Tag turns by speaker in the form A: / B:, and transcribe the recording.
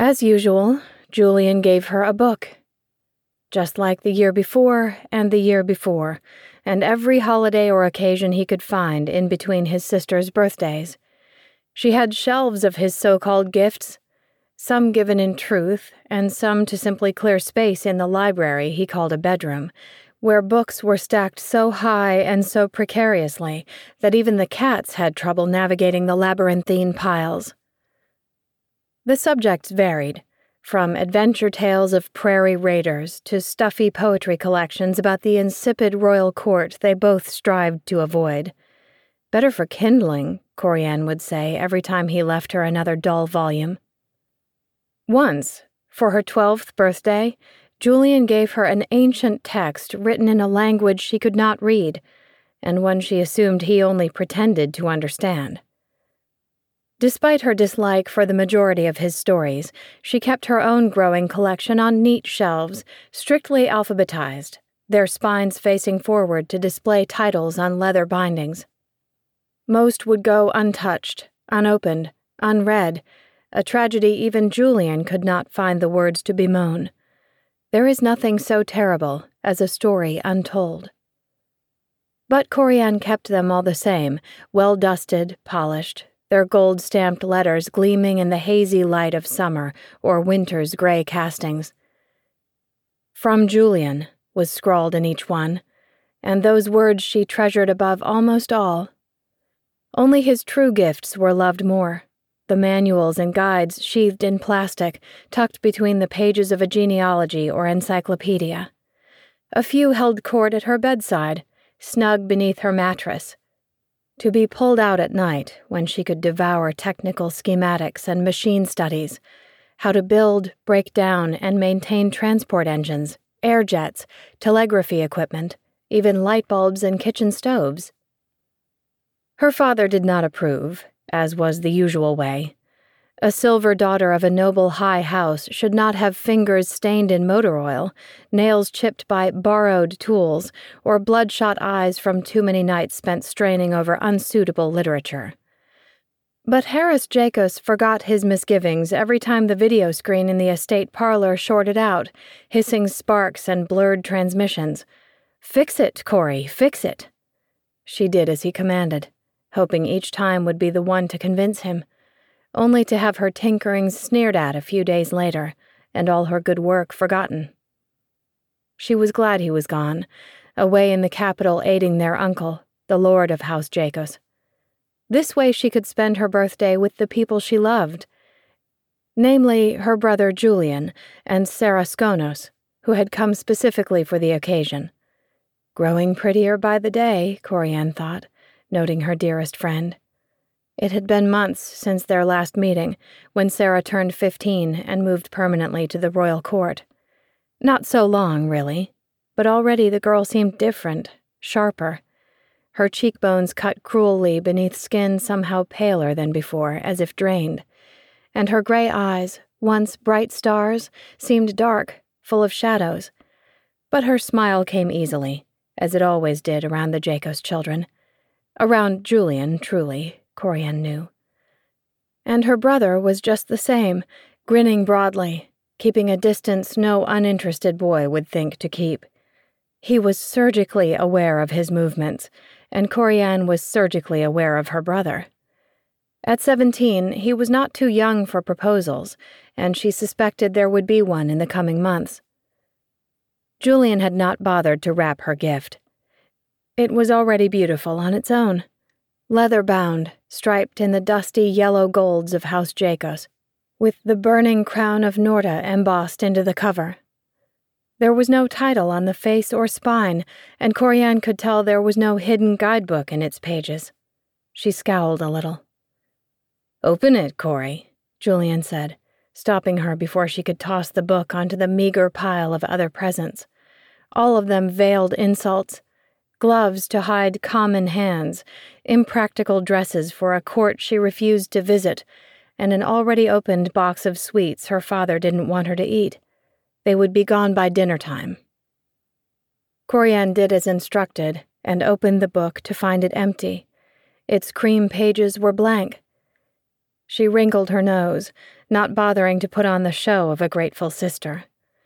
A: As usual, Julian gave her a book. Just like the year before and the year before, and every holiday or occasion he could find in between his sister's birthdays. She had shelves of his so called gifts, some given in truth, and some to simply clear space in the library he called a bedroom, where books were stacked so high and so precariously that even the cats had trouble navigating the labyrinthine piles. The subjects varied, from adventure tales of prairie raiders to stuffy poetry collections about the insipid royal court they both strived to avoid. Better for kindling, Coriane would say every time he left her another dull volume. Once, for her twelfth birthday, Julian gave her an ancient text written in a language she could not read, and one she assumed he only pretended to understand. Despite her dislike for the majority of his stories, she kept her own growing collection on neat shelves, strictly alphabetized, their spines facing forward to display titles on leather bindings. Most would go untouched, unopened, unread, a tragedy even Julian could not find the words to bemoan. There is nothing so terrible as a story untold. But Coriane kept them all the same, well dusted, polished, their gold stamped letters gleaming in the hazy light of summer or winter's gray castings. From Julian was scrawled in each one, and those words she treasured above almost all. Only his true gifts were loved more the manuals and guides sheathed in plastic, tucked between the pages of a genealogy or encyclopedia. A few held court at her bedside, snug beneath her mattress, to be pulled out at night when she could devour technical schematics and machine studies, how to build, break down, and maintain transport engines, air jets, telegraphy equipment, even light bulbs and kitchen stoves. Her father did not approve, as was the usual way. A silver daughter of a noble high house should not have fingers stained in motor oil, nails chipped by borrowed tools, or bloodshot eyes from too many nights spent straining over unsuitable literature. But Harris Jacos forgot his misgivings every time the video screen in the estate parlor shorted out, hissing sparks and blurred transmissions. Fix it, Corey, fix it. She did as he commanded, hoping each time would be the one to convince him only to have her tinkerings sneered at a few days later, and all her good work forgotten. She was glad he was gone, away in the capital aiding their uncle, the lord of House Jacos. This way she could spend her birthday with the people she loved, namely her brother Julian and Sara Skonos, who had come specifically for the occasion. Growing prettier by the day, Coriane thought, noting her dearest friend. It had been months since their last meeting, when Sara turned 15 and moved permanently to the royal court. Not so long, really, but already the girl seemed different, sharper. Her cheekbones cut cruelly beneath skin somehow paler than before, as if drained, and her gray eyes, once bright stars, seemed dark, full of shadows. But her smile came easily, as it always did around the Jacos children. Around Julian, truly, Coriane knew. And her brother was just the same, grinning broadly, keeping a distance no uninterested boy would think to keep. He was surgically aware of his movements, and Coriane was surgically aware of her brother. At seventeen, he was not too young for proposals, and she suspected there would be one in the coming months. Julian had not bothered to wrap her gift. It was already beautiful on its own leather bound, striped in the dusty yellow golds of House Jacos, with the burning crown of Norta embossed into the cover. There was no title on the face or spine, and Coriane could tell there was no hidden guidebook in its pages. She scowled a little. Open it, Corey, Julian said, stopping her before she could toss the book onto the meager pile of other presents, all of them veiled insults gloves to hide common hands, impractical dresses for a court she refused to visit, and an already opened box of sweets her father didn't want her to eat. They would be gone by dinner time. Coriane did as instructed and opened the book to find it empty. Its cream pages were blank. She wrinkled her nose, not bothering to put on the show of a grateful sister.